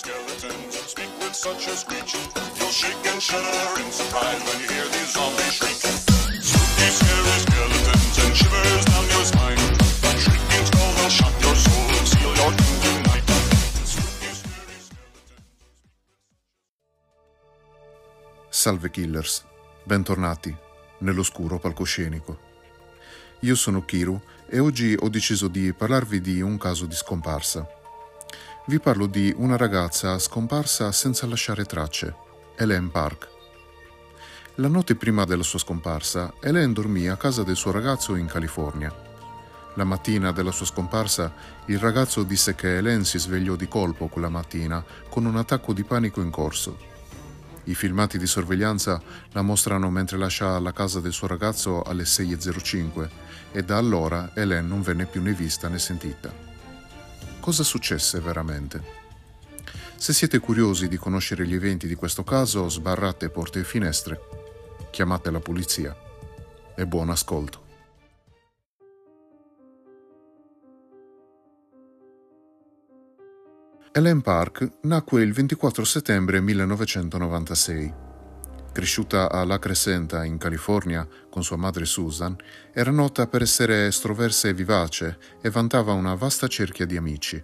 skeletons speak with such a screech. You'll shake and shudder in surprise when you hear these zombies shriek. Spooky, scary skeletons and shivers down your spine. That shrieking skull will shock your soul and seal your doom tonight. Salve killers, bentornati nell'oscuro palcoscenico. Io sono Kiru e oggi ho deciso di parlarvi di un caso di scomparsa. Vi parlo di una ragazza scomparsa senza lasciare tracce, Elaine Park. La notte prima della sua scomparsa, Elaine dormì a casa del suo ragazzo in California. La mattina della sua scomparsa, il ragazzo disse che Elaine si svegliò di colpo quella mattina con un attacco di panico in corso i filmati di sorveglianza la mostrano mentre lascia la casa del suo ragazzo alle 6.05 e da allora Hélène non venne più né vista né sentita. Cosa successe veramente? Se siete curiosi di conoscere gli eventi di questo caso, sbarrate porte e finestre, chiamate la polizia e buon ascolto. Ellen Park nacque il 24 settembre 1996. Cresciuta a La Crescenta, in California, con sua madre Susan, era nota per essere estroversa e vivace e vantava una vasta cerchia di amici.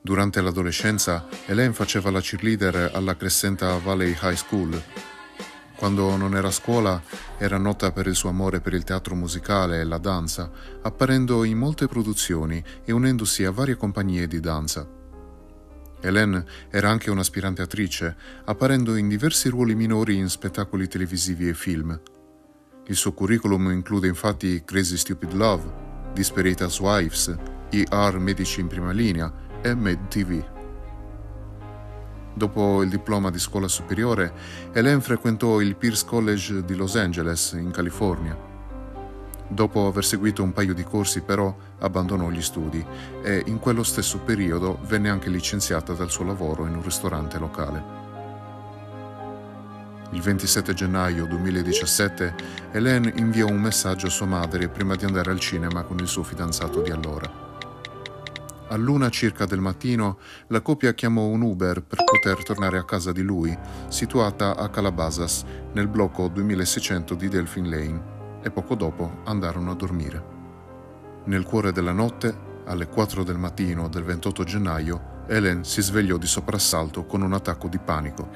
Durante l'adolescenza, Ellen faceva la cheerleader alla Crescenta Valley High School. Quando non era a scuola, era nota per il suo amore per il teatro musicale e la danza, apparendo in molte produzioni e unendosi a varie compagnie di danza. Hélène era anche un'aspirante attrice, apparendo in diversi ruoli minori in spettacoli televisivi e film. Il suo curriculum include infatti Crazy Stupid Love, Disparate Housewives, ER Medici in prima linea e Med TV. Dopo il diploma di scuola superiore, Hélène frequentò il Pierce College di Los Angeles, in California. Dopo aver seguito un paio di corsi però abbandonò gli studi e in quello stesso periodo venne anche licenziata dal suo lavoro in un ristorante locale. Il 27 gennaio 2017 Hélène inviò un messaggio a sua madre prima di andare al cinema con il suo fidanzato di allora. All'una circa del mattino la coppia chiamò un Uber per poter tornare a casa di lui, situata a Calabasas, nel blocco 2600 di Delphine Lane e poco dopo andarono a dormire. Nel cuore della notte, alle 4 del mattino del 28 gennaio, Helen si svegliò di soprassalto con un attacco di panico.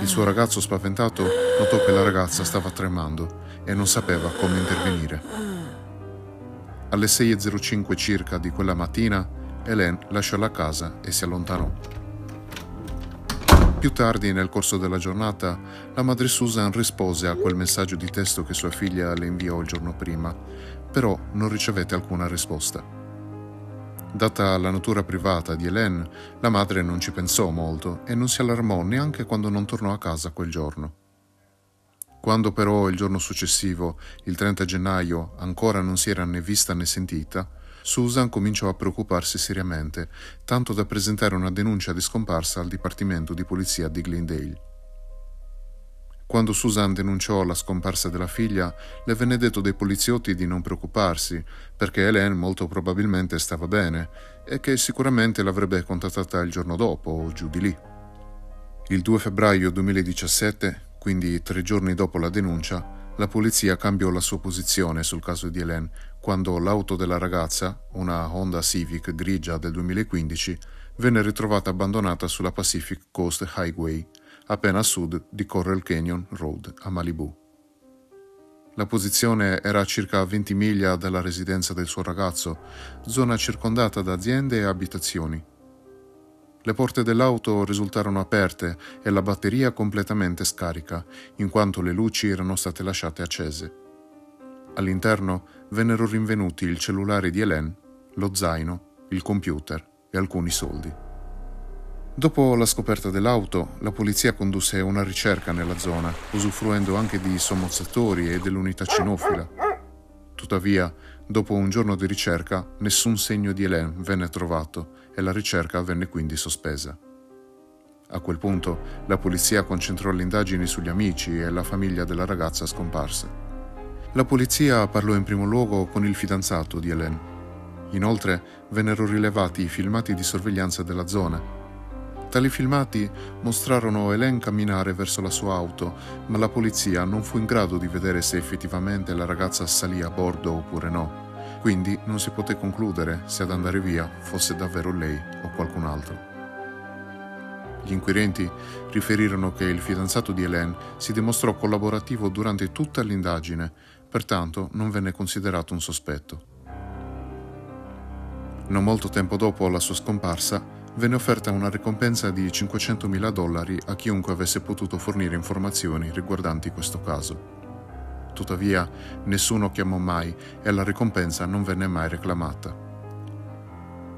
Il suo ragazzo spaventato notò che la ragazza stava tremando e non sapeva come intervenire. Alle 6.05 circa di quella mattina, Helen lasciò la casa e si allontanò. Più tardi, nel corso della giornata, la madre Susan rispose a quel messaggio di testo che sua figlia le inviò il giorno prima, però non ricevette alcuna risposta. Data la natura privata di Hélène, la madre non ci pensò molto e non si allarmò neanche quando non tornò a casa quel giorno. Quando però il giorno successivo, il 30 gennaio, ancora non si era né vista né sentita, Susan cominciò a preoccuparsi seriamente, tanto da presentare una denuncia di scomparsa al Dipartimento di Polizia di Glendale. Quando Susan denunciò la scomparsa della figlia, le venne detto dai poliziotti di non preoccuparsi, perché Hélène molto probabilmente stava bene e che sicuramente l'avrebbe contattata il giorno dopo o giù di lì. Il 2 febbraio 2017, quindi tre giorni dopo la denuncia, la polizia cambiò la sua posizione sul caso di Hélène quando l'auto della ragazza, una Honda Civic grigia del 2015, venne ritrovata abbandonata sulla Pacific Coast Highway, appena a sud di Coral Canyon Road a Malibu. La posizione era a circa 20 miglia dalla residenza del suo ragazzo, zona circondata da aziende e abitazioni. Le porte dell'auto risultarono aperte e la batteria completamente scarica, in quanto le luci erano state lasciate accese. All'interno vennero rinvenuti il cellulare di Hélène, lo zaino, il computer e alcuni soldi. Dopo la scoperta dell'auto, la polizia condusse una ricerca nella zona, usufruendo anche di sommozzatori e dell'unità cinofila. Tuttavia, dopo un giorno di ricerca, nessun segno di Hélène venne trovato e la ricerca venne quindi sospesa. A quel punto la polizia concentrò le indagini sugli amici e la famiglia della ragazza scomparsa. La polizia parlò in primo luogo con il fidanzato di Hélène. Inoltre vennero rilevati i filmati di sorveglianza della zona. Tali filmati mostrarono Hélène camminare verso la sua auto, ma la polizia non fu in grado di vedere se effettivamente la ragazza salì a bordo oppure no. Quindi non si poté concludere se ad andare via fosse davvero lei o qualcun altro. Gli inquirenti riferirono che il fidanzato di Hélène si dimostrò collaborativo durante tutta l'indagine, pertanto non venne considerato un sospetto. Non molto tempo dopo la sua scomparsa, venne offerta una ricompensa di 500.000 dollari a chiunque avesse potuto fornire informazioni riguardanti questo caso. Tuttavia, nessuno chiamò mai e la ricompensa non venne mai reclamata.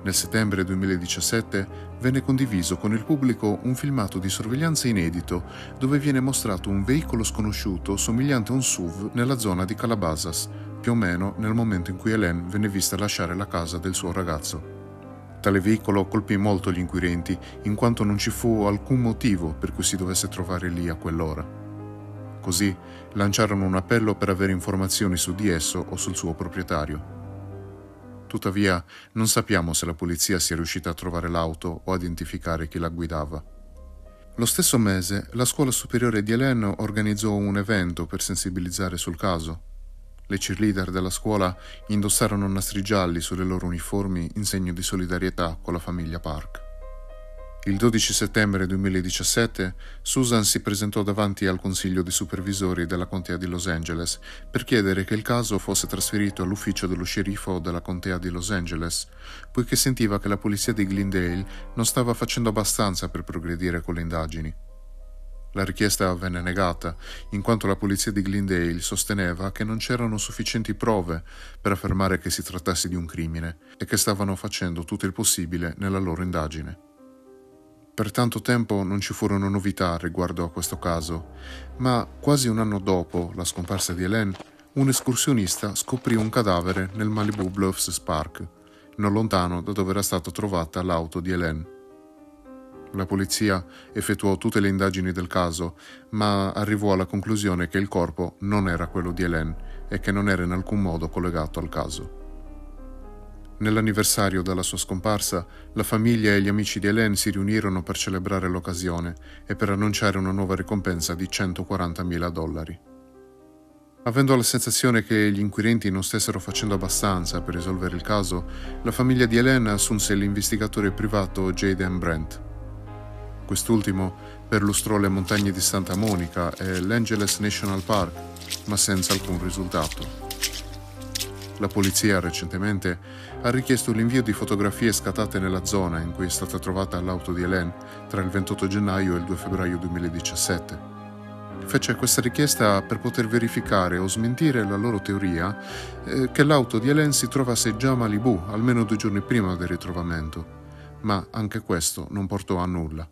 Nel settembre 2017 venne condiviso con il pubblico un filmato di sorveglianza inedito dove viene mostrato un veicolo sconosciuto somigliante a un SUV nella zona di Calabasas, più o meno nel momento in cui Hélène venne vista lasciare la casa del suo ragazzo. Tale veicolo colpì molto gli inquirenti, in quanto non ci fu alcun motivo per cui si dovesse trovare lì a quell'ora. Così lanciarono un appello per avere informazioni su di esso o sul suo proprietario. Tuttavia, non sappiamo se la polizia sia riuscita a trovare l'auto o a identificare chi la guidava. Lo stesso mese, la scuola superiore di Hélène organizzò un evento per sensibilizzare sul caso. Le cheerleader della scuola indossarono nastri gialli sulle loro uniformi in segno di solidarietà con la famiglia Park. Il 12 settembre 2017 Susan si presentò davanti al Consiglio di supervisori della Contea di Los Angeles per chiedere che il caso fosse trasferito all'ufficio dello sceriffo della Contea di Los Angeles, poiché sentiva che la polizia di Glendale non stava facendo abbastanza per progredire con le indagini. La richiesta venne negata, in quanto la polizia di Glendale sosteneva che non c'erano sufficienti prove per affermare che si trattasse di un crimine e che stavano facendo tutto il possibile nella loro indagine. Per tanto tempo non ci furono novità riguardo a questo caso, ma quasi un anno dopo la scomparsa di Hélène, un escursionista scoprì un cadavere nel Malibu Bluffs Park, non lontano da dove era stata trovata l'auto di Hélène. La polizia effettuò tutte le indagini del caso, ma arrivò alla conclusione che il corpo non era quello di Hélène e che non era in alcun modo collegato al caso. Nell'anniversario della sua scomparsa, la famiglia e gli amici di Hélène si riunirono per celebrare l'occasione e per annunciare una nuova ricompensa di 140.000 dollari. Avendo la sensazione che gli inquirenti non stessero facendo abbastanza per risolvere il caso, la famiglia di Hélène assunse l'investigatore privato Jaden Brent. Quest'ultimo perlustrò le montagne di Santa Monica e l'Angeles National Park, ma senza alcun risultato. La polizia recentemente ha richiesto l'invio di fotografie scattate nella zona in cui è stata trovata l'auto di Hélène tra il 28 gennaio e il 2 febbraio 2017. Fece questa richiesta per poter verificare o smentire la loro teoria eh, che l'auto di Hélène si trovasse già a Malibu almeno due giorni prima del ritrovamento, ma anche questo non portò a nulla.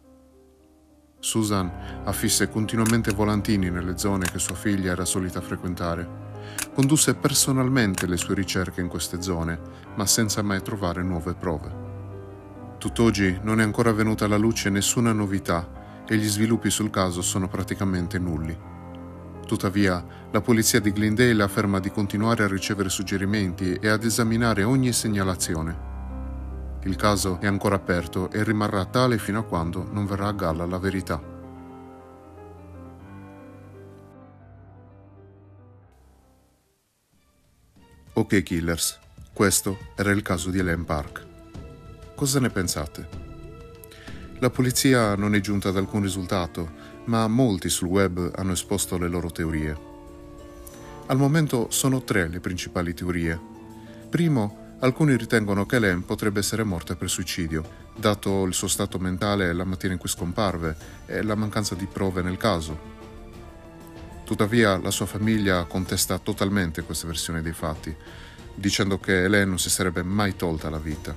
Susan affisse continuamente volantini nelle zone che sua figlia era solita frequentare. Condusse personalmente le sue ricerche in queste zone, ma senza mai trovare nuove prove. Tutt'oggi non è ancora venuta alla luce nessuna novità e gli sviluppi sul caso sono praticamente nulli. Tuttavia, la polizia di Glendale afferma di continuare a ricevere suggerimenti e ad esaminare ogni segnalazione. Il caso è ancora aperto e rimarrà tale fino a quando non verrà a galla la verità. Ok Killers, questo era il caso di Elaine Park. Cosa ne pensate? La polizia non è giunta ad alcun risultato, ma molti sul web hanno esposto le loro teorie. Al momento sono tre le principali teorie. Primo, Alcuni ritengono che Hélène potrebbe essere morta per suicidio, dato il suo stato mentale la mattina in cui scomparve e la mancanza di prove nel caso. Tuttavia la sua famiglia contesta totalmente questa versione dei fatti, dicendo che Hélène non si sarebbe mai tolta la vita.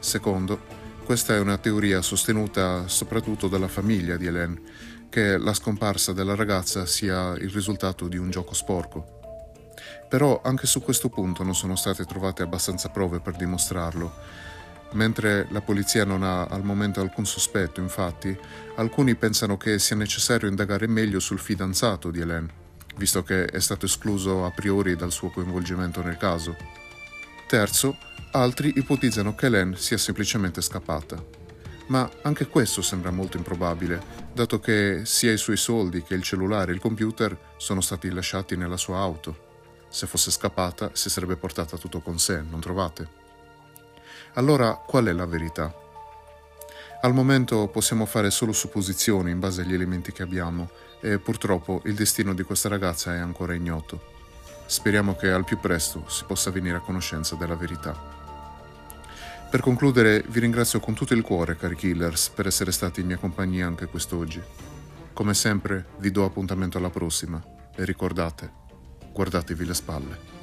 Secondo, questa è una teoria sostenuta soprattutto dalla famiglia di Hélène, che la scomparsa della ragazza sia il risultato di un gioco sporco. Però anche su questo punto non sono state trovate abbastanza prove per dimostrarlo. Mentre la polizia non ha al momento alcun sospetto, infatti, alcuni pensano che sia necessario indagare meglio sul fidanzato di Hélène, visto che è stato escluso a priori dal suo coinvolgimento nel caso. Terzo, altri ipotizzano che Hélène sia semplicemente scappata. Ma anche questo sembra molto improbabile, dato che sia i suoi soldi che il cellulare e il computer sono stati lasciati nella sua auto. Se fosse scappata si sarebbe portata tutto con sé, non trovate? Allora qual è la verità? Al momento possiamo fare solo supposizioni in base agli elementi che abbiamo e purtroppo il destino di questa ragazza è ancora ignoto. Speriamo che al più presto si possa venire a conoscenza della verità. Per concludere, vi ringrazio con tutto il cuore, cari killers, per essere stati in mia compagnia anche quest'oggi. Come sempre, vi do appuntamento alla prossima e ricordate, guardatevi le spalle.